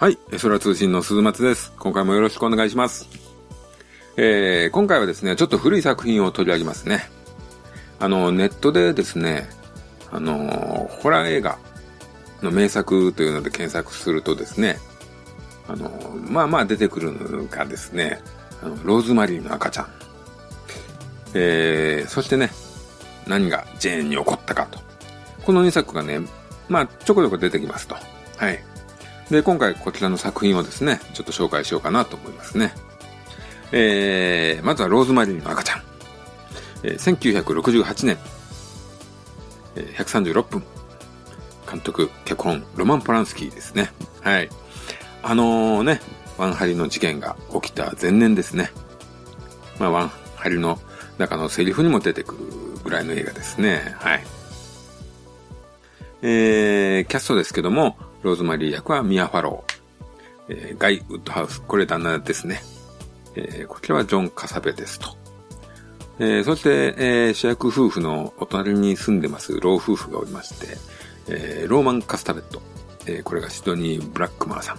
はい。空通信の鈴松です。今回もよろしくお願いします。えー、今回はですね、ちょっと古い作品を取り上げますね。あの、ネットでですね、あの、ホラー映画の名作というので検索するとですね、あの、まあまあ出てくるのがですね、あのローズマリーの赤ちゃん。えー、そしてね、何がジェーンに起こったかと。この2作がね、まあちょこちょこ出てきますと。はい。で、今回こちらの作品をですね、ちょっと紹介しようかなと思いますね。えー、まずはローズマリーの赤ちゃん。えー、1968年、えー、136分。監督、脚本、ロマン・ポランスキーですね。はい。あのー、ね、ワンハリの事件が起きた前年ですね。まあ、ワンハリの中のセリフにも出てくるぐらいの映画ですね。はい。えー、キャストですけども、ローズマリー役はミア・ファロー。えー、ガイ・ウッドハウス。これ旦那ですね。えー、こちらはジョン・カサベですと。えー、そして、えー、主役夫婦のお隣に住んでます老夫婦がおりまして、えー、ローマン・カスタベット。えー、これがシドニー・ブラックマーさ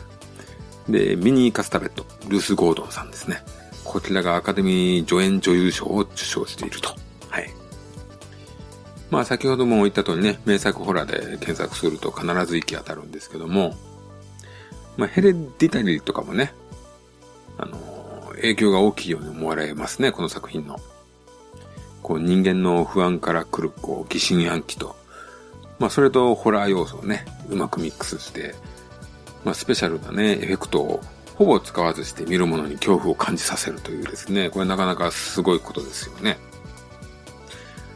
ん。で、ミニー・カスタベット。ルース・ゴードンさんですね。こちらがアカデミー助演女優賞を受賞していると。まあ先ほども言った通りね、名作ホラーで検索すると必ず行き当たるんですけども、まあヘレディタリーとかもね、あの影響が大きいように思われますね、この作品の。こう人間の不安から来るこう疑心暗鬼と、まあそれとホラー要素をね、うまくミックスして、まあスペシャルなね、エフェクトをほぼ使わずして見る者に恐怖を感じさせるというですね、これなかなかすごいことですよね。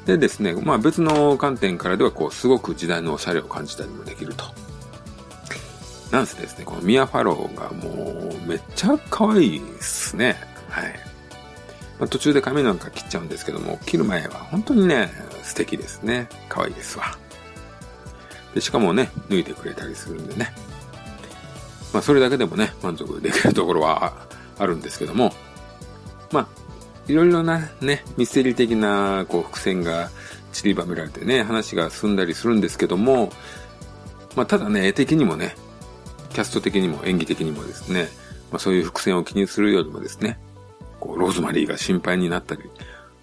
でですね、まあ別の観点からでは、こう、すごく時代のおしゃれを感じたりもできると。なんせですね、このミア・ファローがもう、めっちゃ可愛いですね。はい。まあ、途中で髪なんか切っちゃうんですけども、切る前は本当にね、素敵ですね。可愛いですわ。で、しかもね、脱いでくれたりするんでね。まあ、それだけでもね、満足できるところはあるんですけども、まあ、いろいろなね、ミステリー的なこう伏線が散りばめられてね、話が進んだりするんですけども、まあ、ただね、絵的にもね、キャスト的にも演技的にもですね、まあ、そういう伏線を気にするよりもですね、こう、ローズマリーが心配になったり、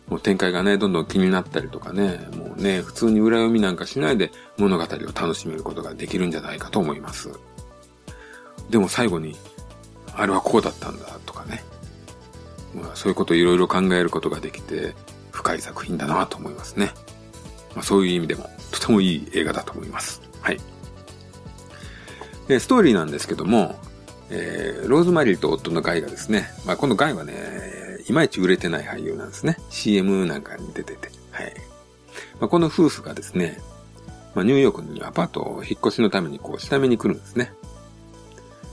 もう展開がね、どんどん気になったりとかね、もうね、普通に裏読みなんかしないで物語を楽しめることができるんじゃないかと思います。でも最後に、あれはこうだったんだとかね、まあ、そういうことをいろいろ考えることができて、深い作品だなと思いますね。まあ、そういう意味でも、とてもいい映画だと思います。はい。で、ストーリーなんですけども、えー、ローズマリーと夫のガイがですね、まあ、このガイはね、いまいち売れてない俳優なんですね。CM なんかに出てて。はい。まあ、この夫婦がですね、まあ、ニューヨークにアパートを引っ越しのためにこう、下見に来るんですね。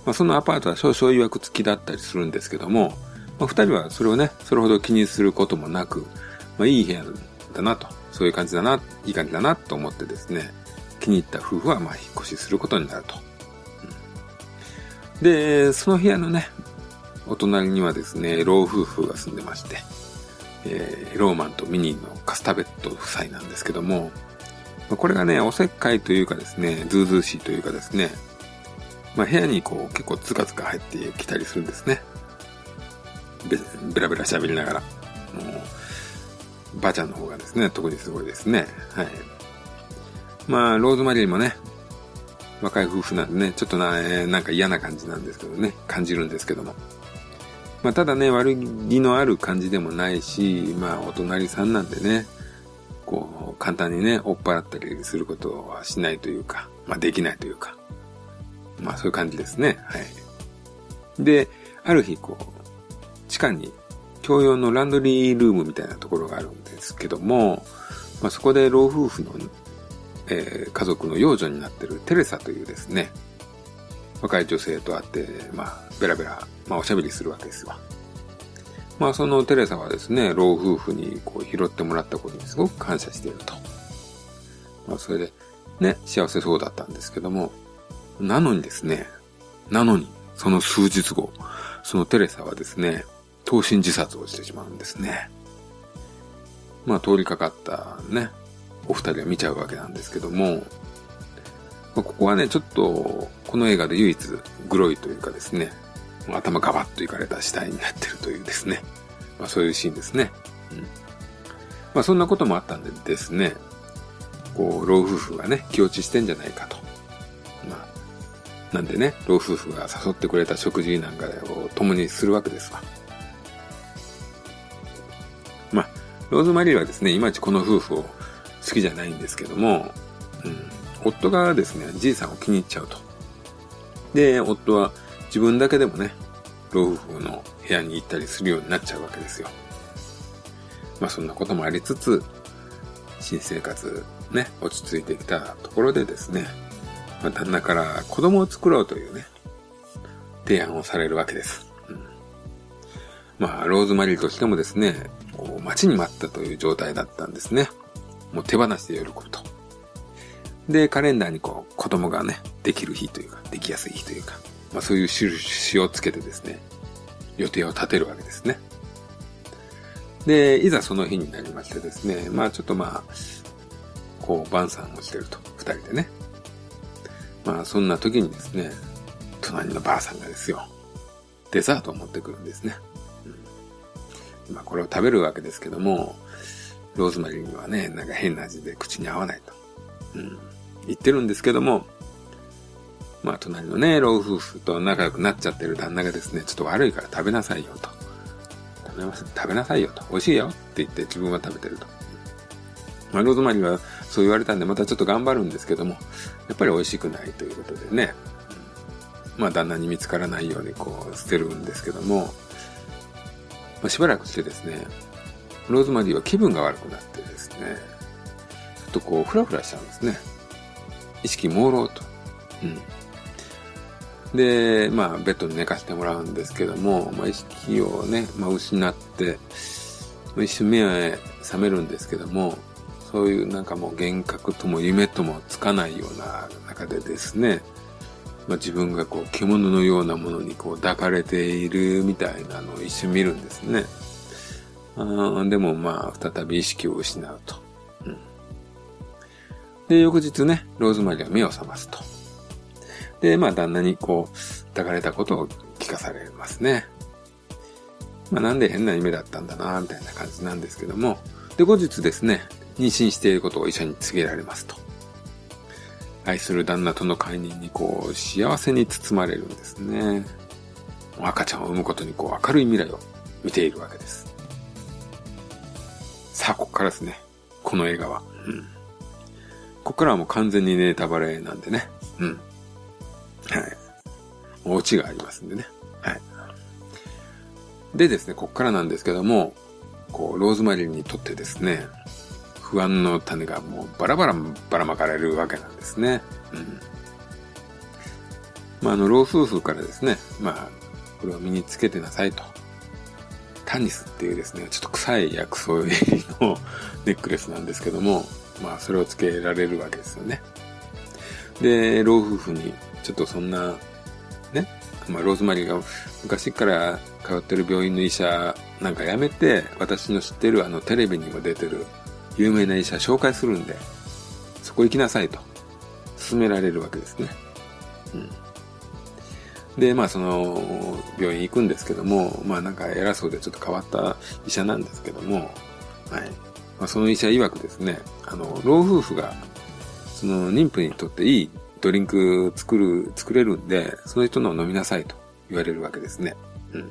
まあ、そのアパートは少々曰く付きだったりするんですけども、まあ、二人はそれをね、それほど気にすることもなく、まあ、いい部屋だなと、そういう感じだな、いい感じだなと思ってですね、気に入った夫婦はまあ引っ越しすることになると。うん、で、その部屋のね、お隣にはですね、老夫婦が住んでまして、えー、ローマンとミニーのカスタベット夫妻なんですけども、これがね、おせっかいというかですね、ずうずうしいというかですね、まあ部屋にこう結構つかつか入ってきたりするんですね。べベラベラ喋りながら。もう、ばあちゃんの方がですね、特にすごいですね。はい。まあ、ローズマリーもね、若い夫婦なんでね、ちょっとな、えー、なんか嫌な感じなんですけどね、感じるんですけども。まあ、ただね、悪気のある感じでもないし、まあ、お隣さんなんでね、こう、簡単にね、追っ払ったりすることはしないというか、まあ、できないというか、まあ、そういう感じですね。はい。で、ある日、こう、地下に共用のランドリールームみたいなところがあるんですけども、まあ、そこで老夫婦の、えー、家族の養女になってるテレサというですね、若い女性と会って、まあ、ベラベラ、まあ、おしゃべりするわけですわ。まあ、そのテレサはですね、老夫婦にこう拾ってもらったことにすごく感謝していると。まあ、それで、ね、幸せそうだったんですけども、なのにですね、なのに、その数日後、そのテレサはですね、投身自殺をしてしまうんですね。まあ通りかかったね、お二人は見ちゃうわけなんですけども、まあ、ここはね、ちょっと、この映画で唯一グロいというかですね、頭ガバッといかれた死体になってるというですね、まあそういうシーンですね。うん。まあそんなこともあったんでですね、こう、老夫婦がね、気落ちしてんじゃないかと。まあ、なんでね、老夫婦が誘ってくれた食事なんかを共にするわけですわ。ローズマリーはですね、いまいちこの夫婦を好きじゃないんですけども、うん、夫がですね、じいさんを気に入っちゃうと。で、夫は自分だけでもね、老夫婦の部屋に行ったりするようになっちゃうわけですよ。まあそんなこともありつつ、新生活ね、落ち着いてきたところでですね、まあ、旦那から子供を作ろうというね、提案をされるわけです。うん、まあ、ローズマリーとしてもですね、こう待ちに待ったという状態だったんですね。もう手放しで喜ぶと。で、カレンダーにこう、子供がね、できる日というか、できやすい日というか、まあそういう印をつけてですね、予定を立てるわけですね。で、いざその日になりましてですね、まあちょっとまあ、こう晩餐をしてると、二人でね。まあそんな時にですね、隣のばあさんがですよ、デザートを持ってくるんですね。まあこれを食べるわけですけども、ローズマリーにはね、なんか変な味で口に合わないと。うん、言ってるんですけども、まあ隣のね、老夫婦と仲良くなっちゃってる旦那がですね、ちょっと悪いから食べなさいよと。食べます食べなさいよと。美味しいよって言って自分は食べてると。まあ、ローズマリーはそう言われたんで、またちょっと頑張るんですけども、やっぱり美味しくないということでね、まあ、旦那に見つからないようにこう、捨てるんですけども、まあ、しばらくしてですね、ローズマリーは気分が悪くなってですね、ちょっとこう、ふらふらしちゃうんですね。意識朦朧と。うん。で、まあ、ベッドに寝かしてもらうんですけども、まあ、意識をね、まあ、失って、一瞬目は覚めるんですけども、そういうなんかもう幻覚とも夢ともつかないような中でですね、まあ、自分がこう獣のようなものにこう抱かれているみたいなのを一瞬見るんですね。あでもまあ再び意識を失うと。うん、で、翌日ね、ローズマリーは目を覚ますと。で、まあ旦那にこう抱かれたことを聞かされますね。まあなんで変な夢だったんだな、みたいな感じなんですけども。で、後日ですね、妊娠していることを医者に告げられますと。愛する旦那との解任にこう、幸せに包まれるんですね。赤ちゃんを産むことにこう、明るい未来を見ているわけです。さあ、ここからですね。この映画は。うん。ここからはもう完全にネタバレなんでね。うん。はい。オチがありますんでね。はい。でですね、ここからなんですけども、こう、ローズマリーにとってですね、不安の種がもうバラバラばらまかれるわけなんですね。うん。まあ、あの、老夫婦からですね、まあ、これを身につけてなさいと。タニスっていうですね、ちょっと臭い薬草入りの ネックレスなんですけども、まあ、それをつけられるわけですよね。で、老夫婦に、ちょっとそんな、ね、まあ、ローズマリーが昔から通ってる病院の医者なんかやめて、私の知ってるあのテレビにも出てる有名な医者紹介するんで、そこ行きなさいと、勧められるわけですね。うん。で、まあその、病院行くんですけども、まあなんか偉そうでちょっと変わった医者なんですけども、はい。まあその医者曰くですね、あの、老夫婦が、その妊婦にとっていいドリンク作る、作れるんで、その人の飲みなさいと言われるわけですね。うん。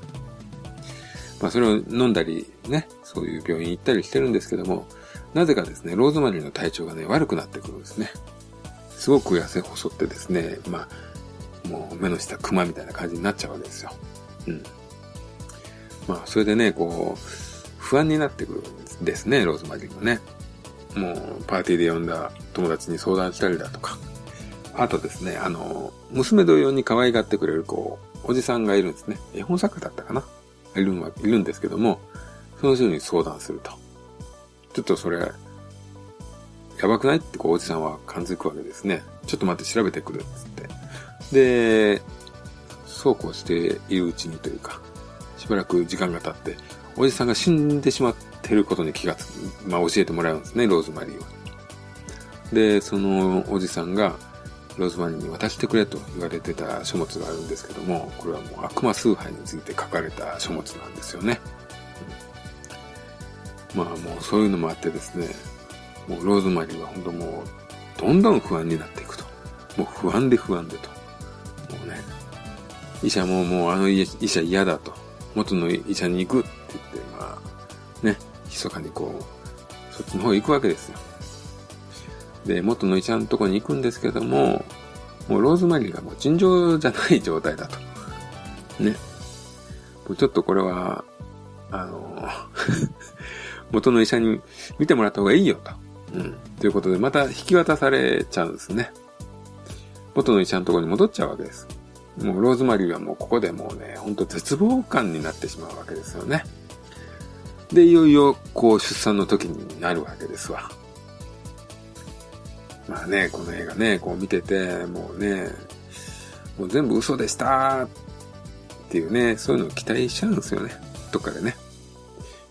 まあそれを飲んだりね、そういう病院行ったりしてるんですけども、なぜかですね、ローズマリーの体調がね、悪くなってくるんですね。すごく痩せ細ってですね、まあ、もう目の下クマみたいな感じになっちゃうわけですよ。うん。まあ、それでね、こう、不安になってくるんですね、ローズマリーもね。もう、パーティーで呼んだ友達に相談したりだとか。あとですね、あの、娘同様に可愛がってくれる、こう、おじさんがいるんですね。絵本作家だったかないるんいるんですけども、その人に相談すると。ちょっとそれ、やばくない？ってこうおじさんは感づくわけですね。ちょっと待って調べてくるっつって。で、そうこうしているうちにというか、しばらく時間が経って、おじさんが死んでしまってることに気がつく、まあ教えてもらうんですね、ローズマリーは。で、そのおじさんが、ローズマリーに渡してくれと言われてた書物があるんですけども、これはもう悪魔崇拝について書かれた書物なんですよね。まあもうそういうのもあってですね、もうローズマリーは本当もう、どんどん不安になっていくと。もう不安で不安でと。もうね、医者ももうあの医者嫌だと。元の医者に行くって言って、まあ、ね、密かにこう、そっちの方行くわけですよ。で、元の医者のとこに行くんですけども、もうローズマリーがもう尋常じゃない状態だと。ね。もうちょっとこれは、あの、元の医者に見てもらった方がいいよと。うん。ということで、また引き渡されちゃうんですね。元の医者のところに戻っちゃうわけです。もうローズマリーはもうここでもうね、ほんと絶望感になってしまうわけですよね。で、いよいよ、こう、出産の時になるわけですわ。まあね、この映画ね、こう見てて、もうね、もう全部嘘でしたっていうね、そういうのを期待しちゃうんですよね。どっかでね。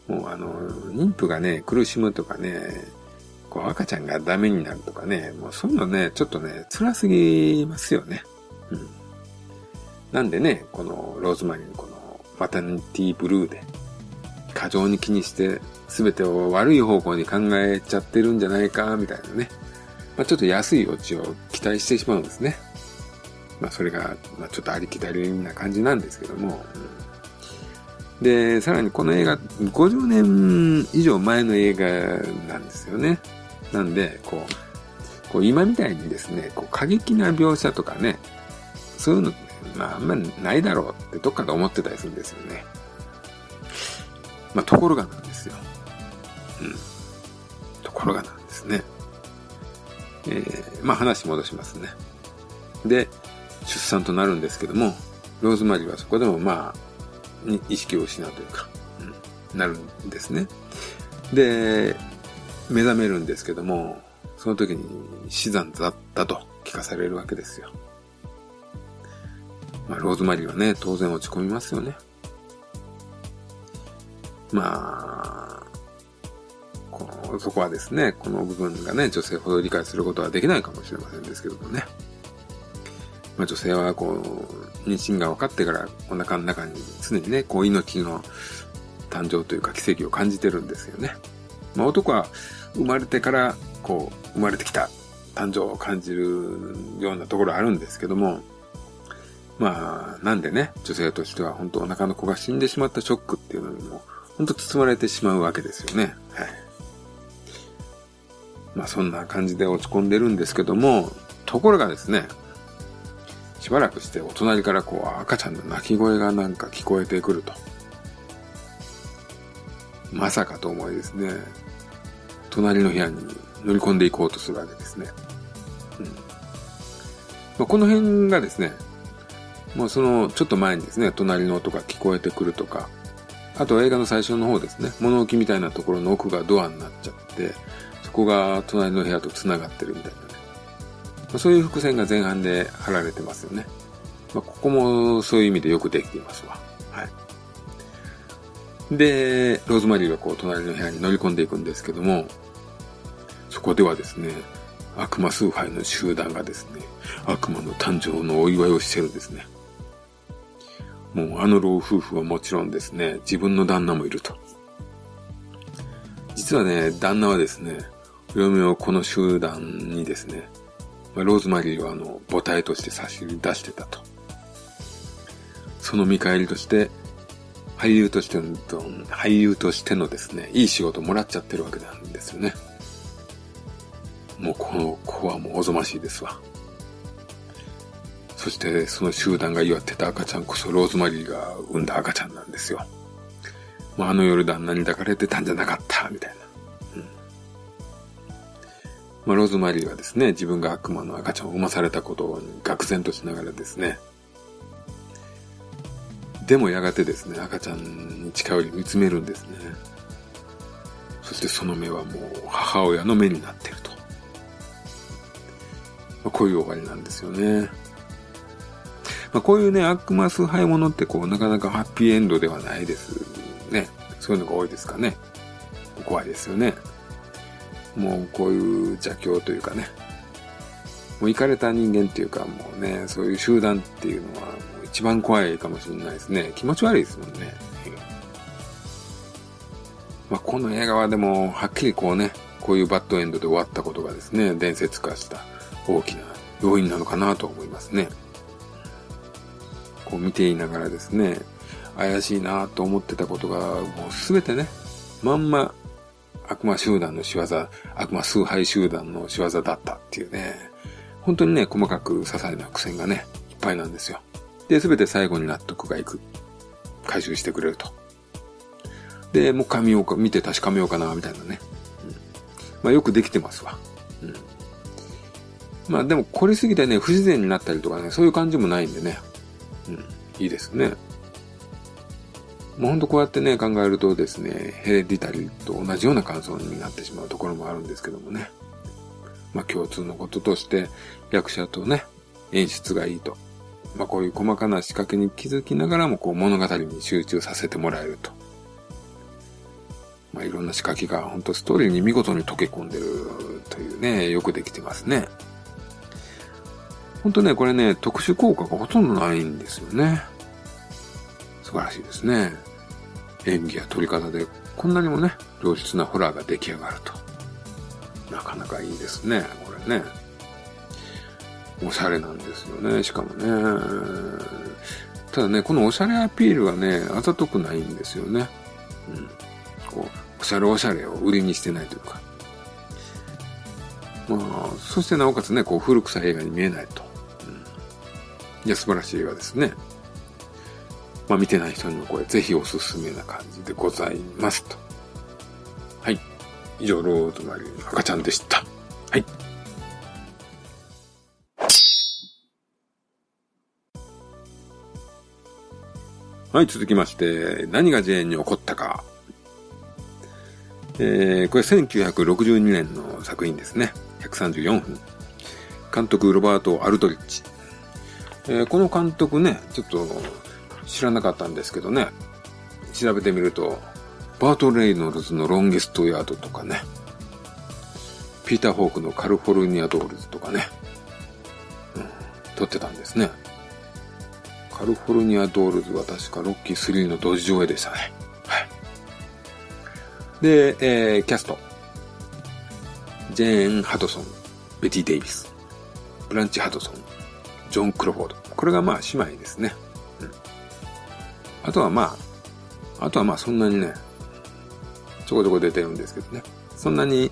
もうあの、妊婦がね、苦しむとかね、こう赤ちゃんがダメになるとかね、もうそういうのね、ちょっとね、辛すぎますよね。うん。なんでね、このローズマリーのこのマタニティブルーで、過剰に気にして全てを悪い方向に考えちゃってるんじゃないか、みたいなね。まあ、ちょっと安いオチを期待してしまうんですね。まあ、それが、まあ、ちょっとありきたりな感じなんですけども。で、さらにこの映画、50年以上前の映画なんですよね。なんで、こう、こう今みたいにですね、こう過激な描写とかね、そういうのって、まああんまりないだろうってどっかで思ってたりするんですよね。まあところがなんですよ。うん。ところがなんですね。えー、まあ話戻しますね。で、出産となるんですけども、ローズマリーはそこでもまあ、に意識を失うというか、うん、なるんですね。で、目覚めるんですけども、その時に死産だったと聞かされるわけですよ。まあ、ローズマリーはね、当然落ち込みますよね。まあ、この、そこはですね、この部分がね、女性ほど理解することはできないかもしれませんですけどもね。まあ、女性はこう、妊娠が分かってからお腹の中に常にね、こう命の誕生というか奇跡を感じてるんですよね。まあ、男は生まれてから、こう、生まれてきた誕生を感じるようなところあるんですけども、まあ、なんでね、女性としては本当お腹の子が死んでしまったショックっていうのにも、本当包まれてしまうわけですよね。はい。まあそんな感じで落ち込んでるんですけども、ところがですね、しばらくしてお隣からこう赤ちゃんの泣き声がなんか聞こえてくると。まさかと思いですね、隣の部屋に乗り込んでいこうとするわけですね。うんまあ、この辺がですね、もうそのちょっと前にですね、隣の音が聞こえてくるとか、あと映画の最初の方ですね、物置みたいなところの奥がドアになっちゃって、そこが隣の部屋と繋がってるみたいな。ま、そういう伏線が前半で貼られてますよね。まあ、ここもそういう意味でよくできていますわ。はい。で、ローズマリーがこう隣の部屋に乗り込んでいくんですけども、そこではですね、悪魔崇拝の集団がですね、悪魔の誕生のお祝いをしてるんですね。もうあの老夫婦はもちろんですね、自分の旦那もいると。実はね、旦那はですね、お嫁をこの集団にですね、まローズマリーはあの母体として差し出してたと。その見返りとして、俳優としての、俳優としてのですね、いい仕事もらっちゃってるわけなんですよね。もうこの子はもうおぞましいですわ。そしてその集団が祝ってた赤ちゃんこそローズマリーが産んだ赤ちゃんなんですよ。まあ、あの夜旦那に抱かれてたんじゃなかった、みたいな。まあ、ローズマリーはですね、自分が悪魔の赤ちゃんを産まされたことに愕然としながらですね、でもやがてですね、赤ちゃんに近寄り見つめるんですね。そしてその目はもう母親の目になってると。まあ、こういう終わりなんですよね。まあ、こういうね、悪魔崇拝者ってこう、なかなかハッピーエンドではないですね。そういうのが多いですかね。怖いですよね。もうこういう邪教というかね。もう行かれた人間っていうか、もうね、そういう集団っていうのは、もう一番怖いかもしれないですね。気持ち悪いですもんね。まあ、この映画はでも、はっきりこうね、こういうバッドエンドで終わったことがですね、伝説化した大きな要因なのかなと思いますね。こう見ていながらですね、怪しいなと思ってたことが、もうすべてね、まんま悪魔集団の仕業、悪魔崇拝集団の仕業だったっていうね、本当にね、細かく些細な苦戦がね、いっぱいなんですよ。で、すべて最後に納得がいく。回収してくれると。で、もう一回見ようか、見て確かめようかな、みたいなね。うん、まあよくできてますわ。うん。まあでも凝りすぎてね、不自然になったりとかね、そういう感じもないんでね。うん。いいですね。もうほんとこうやってね、考えるとですね、ヘレディタリーと同じような感想になってしまうところもあるんですけどもね。まあ共通のこととして、役者とね、演出がいいと。まあこういう細かな仕掛けに気づきながらもこう物語に集中させてもらえると。まあいろんな仕掛けが本当ストーリーに見事に溶け込んでるというね、よくできてますね。本当ね、これね、特殊効果がほとんどないんですよね。素晴らしいですね。演技や撮り方でこんなにもね、良質なホラーが出来上がると。なかなかいいですね、これね。おしゃれなんですよね、しかもね。ただね、このおしゃれアピールがね、あざとくないんですよね。うん。こう、おしゃれおしゃれを売りにしてないというか。まあ、そしてなおかつね、こう、古臭い映画に見えないと。うん。いや、素晴らしい映画ですね。まあ、見てない人の声、ぜひおすすめな感じでございますと。はい。以上、ローズマリーの赤ちゃんでした。はい。はい、続きまして、何がジェーンに起こったか。えー、これ1962年の作品ですね。134分。監督、ロバート・アルトリッチ。えー、この監督ね、ちょっと知らなかったんですけどね、調べてみると、バート・レイノルズのロンゲストヤードとかね、ピーター・ホークのカルフォルニア・ドールズとかね、うん、撮ってたんですね。カルフォルニア・ドールズは確かロッキー3の同時上映でしたね。はい。で、えー、キャスト。ジェーン・ハドソン、ベティ・デイビス、ブランチ・ハドソン、ジョン・クロフォード。これがまあ姉妹ですね。あとはまあ、あとはまあそんなにね、ちょこちょこ出てるんですけどね。そんなに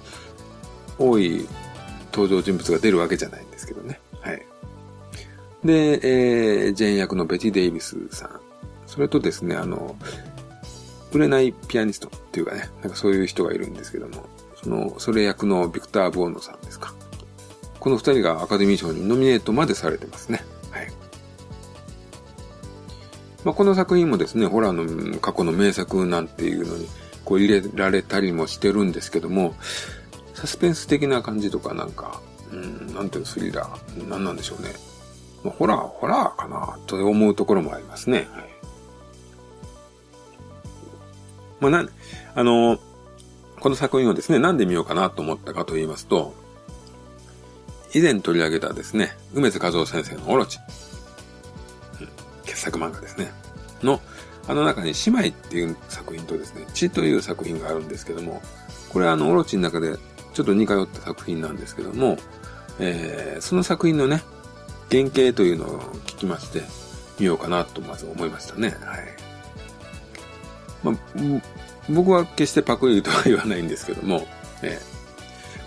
多い登場人物が出るわけじゃないんですけどね。はい。で、えー、ジェーン役のベティ・デイビスさん。それとですね、あの、売れないピアニストっていうかね、なんかそういう人がいるんですけども、その、それ役のビクター・ボーノさんですか。この二人がアカデミー賞にノミネートまでされてますね。まあ、この作品もですね、ホラーの過去の名作なんていうのに、こう入れられたりもしてるんですけども、サスペンス的な感じとかなんか、うん、なんていうのスリラー、なんなんでしょうね。まあ、ホラー、ホラーかなと思うところもありますね。はい。まあ、な、あの、この作品をですね、なんで見ようかなと思ったかと言いますと、以前取り上げたですね、梅津和夫先生のオロチ、傑作漫画ですね、の、あの中に姉妹っていう作品とですね、血という作品があるんですけども、これはあの、オロチの中でちょっと似通った作品なんですけども、えー、その作品のね、原型というのを聞きまして、見ようかなとまず思いましたね。はい。まあ、僕は決してパクリとは言わないんですけども、え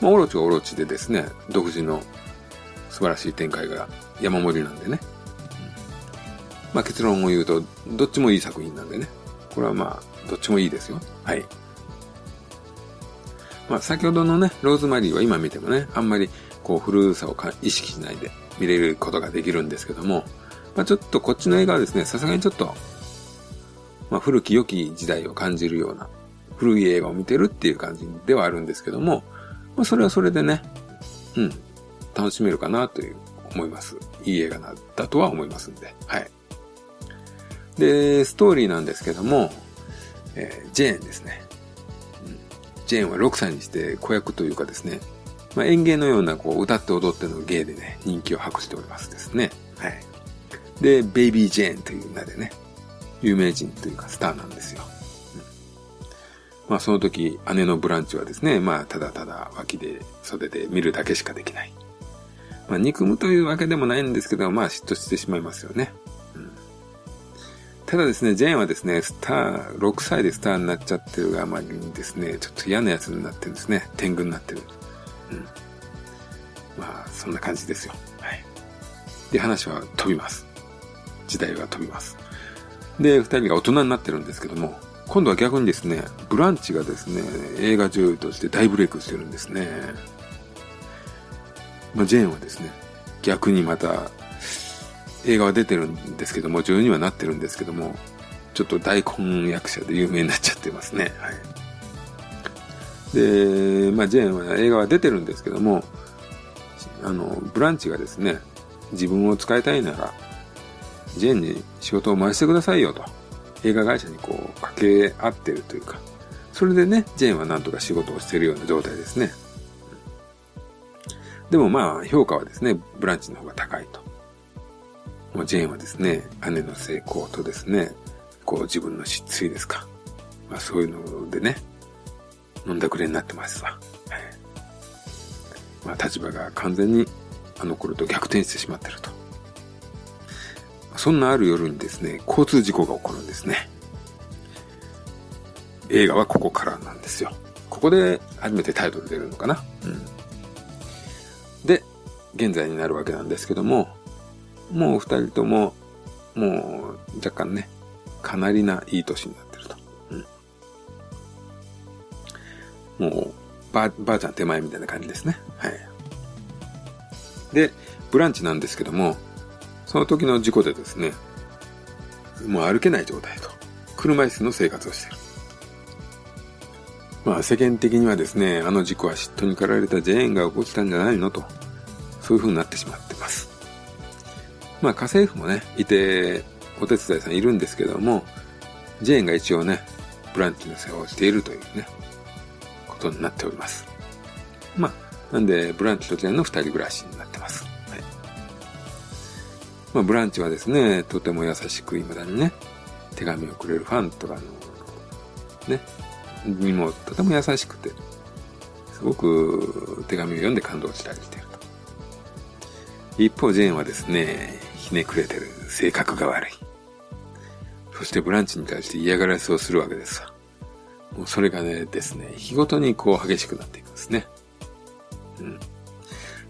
ー、まあ、オロチはオロチでですね、独自の素晴らしい展開が山盛りなんでね。まあ結論を言うと、どっちもいい作品なんでね。これはまあ、どっちもいいですよ。はい。まあ先ほどのね、ローズマリーは今見てもね、あんまりこう古さを意識しないで見れることができるんですけども、まあちょっとこっちの映画はですね、さすがにちょっと、まあ古き良き時代を感じるような、古い映画を見てるっていう感じではあるんですけども、まあそれはそれでね、うん、楽しめるかなという思います。いい映画だとは思いますんで、はい。で、ストーリーなんですけども、えー、ジェーンですね、うん。ジェーンは6歳にして子役というかですね、まあ、演芸のようなこう歌って踊っての芸でね、人気を博しておりますですね。はい。で、ベイビー・ジェーンという名でね、有名人というかスターなんですよ。うん、まあその時、姉のブランチはですね、まあただただ脇で袖で見るだけしかできない。まあ憎むというわけでもないんですけど、まあ嫉妬してしまいますよね。うん、ただですね、ジェーンはですね、スター、6歳でスターになっちゃってるがまりにですね、ちょっと嫌なやつになってるんですね。天狗になってる。うん。まあ、そんな感じですよ。はい。で、話は飛びます。時代は飛びます。で、二人が大人になってるんですけども、今度は逆にですね、ブランチがですね、映画女優として大ブレイクしてるんですね。まあ、ジェーンはですね、逆にまた、映画は出てるんですけども、女優にはなってるんですけども、ちょっと大根役者で有名になっちゃってますね。はい。で、まあ、ジェーンは映画は出てるんですけども、あの、ブランチがですね、自分を使いたいなら、ジェーンに仕事を回してくださいよと。映画会社にこう、掛け合ってるというか、それでね、ジェーンはなんとか仕事をしてるような状態ですね。でもまあ、評価はですね、ブランチの方が高いと。もうジェーンはですね、姉の成功とですね、こう自分の失墜ですか。まあそういうのでね、飲んだくれになってますわ。はい。まあ立場が完全にあの頃と逆転してしまってると。そんなある夜にですね、交通事故が起こるんですね。映画はここからなんですよ。ここで初めてタイトル出るのかな。うん。で、現在になるわけなんですけども、もう二人とも、もう若干ね、かなりないい年になってると。うん。もう、ば、ばあちゃん手前みたいな感じですね。はい。で、ブランチなんですけども、その時の事故でですね、もう歩けない状態と、車椅子の生活をしてる。まあ世間的にはですね、あの事故は嫉妬に駆られたジェーンが起こしたんじゃないのと、そういう風になってしまってます。まあ家政婦もね、いて、お手伝いさんいるんですけども、ジェーンが一応ね、ブランチの世話をしているというね、ことになっております。まあ、なんで、ブランチとジェーンの二人暮らしになってます。はい。まあ、ブランチはですね、とても優しく、未だにね、手紙をくれるファンとかの、ね、にもとても優しくて、すごく手紙を読んで感動したりしていると。一方、ジェーンはですね、ひねくれてる性格が悪い。そしてブランチに対して嫌がらせをするわけですわ。もうそれがね、ですね、日ごとにこう激しくなっていくんですね。うん。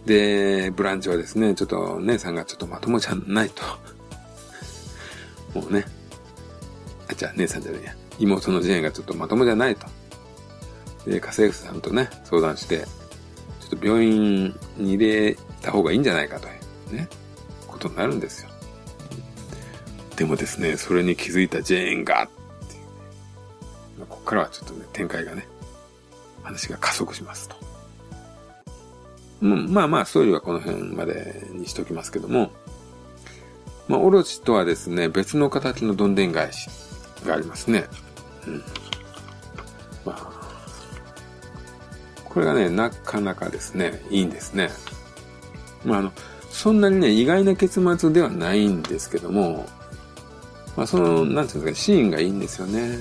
で、ブランチはですね、ちょっと姉さんがちょっとまともじゃないと。もうね、あ、じゃあ姉さんじゃないや。妹のジェーンがちょっとまともじゃないと。で、家政婦さんとね、相談して、ちょっと病院に入れた方がいいんじゃないかというね、ことになるんですよ。でもですね、それに気づいたジェーンが、っていう、ね、ここからはちょっとね、展開がね、話が加速しますと。うん、まあまあ、ストーリーはこの辺までにしときますけども、まあ、オロチとはですね、別の形のどんでん返しがありますね。うん。まあ、これがね、なかなかですね、いいんですね。まあ、あの、そんなにね、意外な結末ではないんですけども、まあ、その、なんていうんですか、シーンがいいんですよね。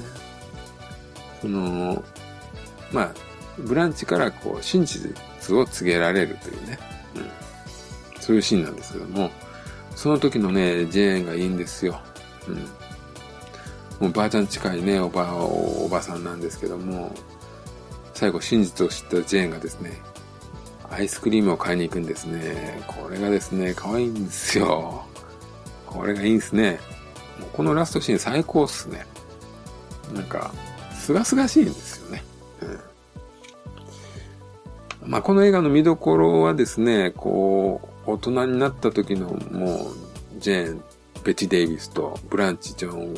その、まあ、ブランチからこう、真実を告げられるというね、うん。そういうシーンなんですけども、その時のね、ジェーンがいいんですよ。うん。もうばあちゃん近いね、おば、おばさんなんですけども、最後真実を知ったジェーンがですね、アイスクリームを買いに行くんですね。これがですね、可愛いんですよ。これがいいんですね。もうこのラストシーン最高っすね。なんか、すがすがしいんですよね。うん、まあ、この映画の見どころはですね、こう、大人になった時のもう、ジェーン、ベチ・デイビスとブランチ・ジョン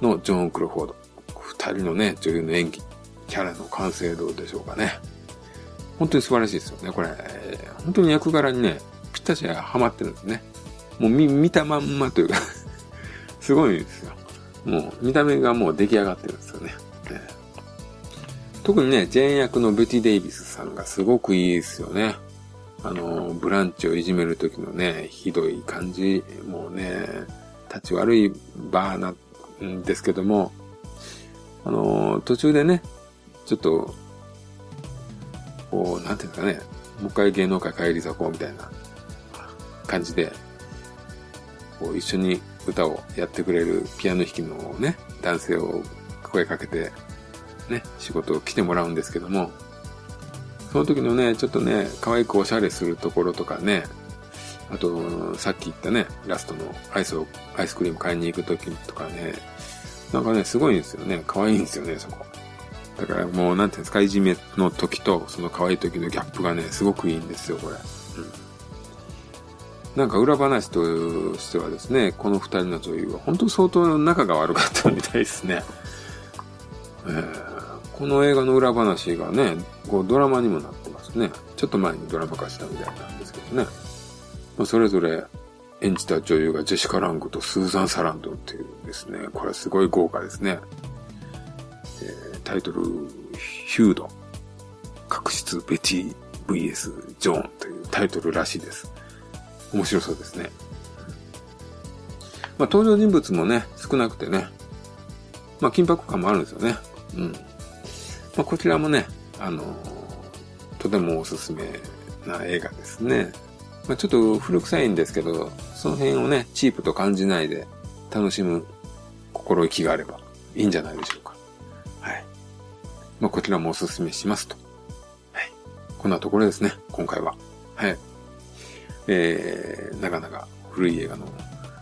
のジョン・クロフォード。二人のね、女優の演技、キャラの完成度でしょうかね。本当に素晴らしいですよね。これ、本当に役柄にね、ぴったしハマってるんですね。もう見、見たまんまというか すごいんですよ。もう、見た目がもう出来上がってるんですよね。特にね、ジェーン役のベティ・デイビスさんがすごくいいですよね。あの、ブランチをいじめる時のね、ひどい感じ、もうね、立ち悪いバーなんですけども、あの、途中でね、ちょっと、こう、なんていうんですかね、もう一回芸能界帰り咲こうみたいな感じで、こう一緒に歌をやってくれるピアノ弾きのね、男性を声かけて、ね、仕事を来てもらうんですけども、その時のね、ちょっとね、可愛くおしゃれするところとかね、あと、さっき言ったね、ラストのアイスを、アイスクリーム買いに行く時とかね、なんかね、すごいんですよね。可愛いんですよね、そこ。だからもう、なんていうんですか、いじめの時と、その可愛い時のギャップがね、すごくいいんですよ、これ。うん。なんか裏話としてはですね、この二人の女優は本当相当仲が悪かったみたいですね。えーこの映画の裏話がね、こうドラマにもなってますね。ちょっと前にドラマ化したみたいなんですけどね。まあ、それぞれ演じた女優がジェシカ・ラングとスーザン・サランドっていうですね、これすごい豪華ですね。えー、タイトル、ヒュード、確執ベティ VS ジョーンというタイトルらしいです。面白そうですね。まあ、登場人物もね、少なくてね、まあ、緊迫感もあるんですよね。うん。まあ、こちらもね、あの、とてもおすすめな映画ですね。まあ、ちょっと古臭いんですけど、その辺をね、チープと感じないで楽しむ心意気があればいいんじゃないでしょうか。はい。まあ、こちらもおすすめしますと。はい。こんなところですね、今回は。はい。えー、なかなか古い映画の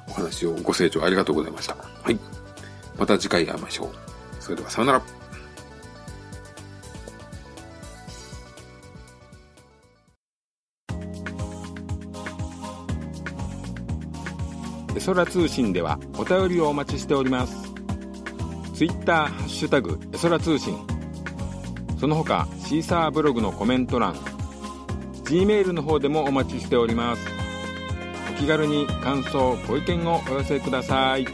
お話をご清聴ありがとうございました。はい。また次回会いましょう。それではさよなら。空通信ではお便りをお待ちしておりますツイッターハッシュタグエソラ通信その他シーサーブログのコメント欄 G メールの方でもお待ちしております。お気軽に感想ご意見をお寄せください。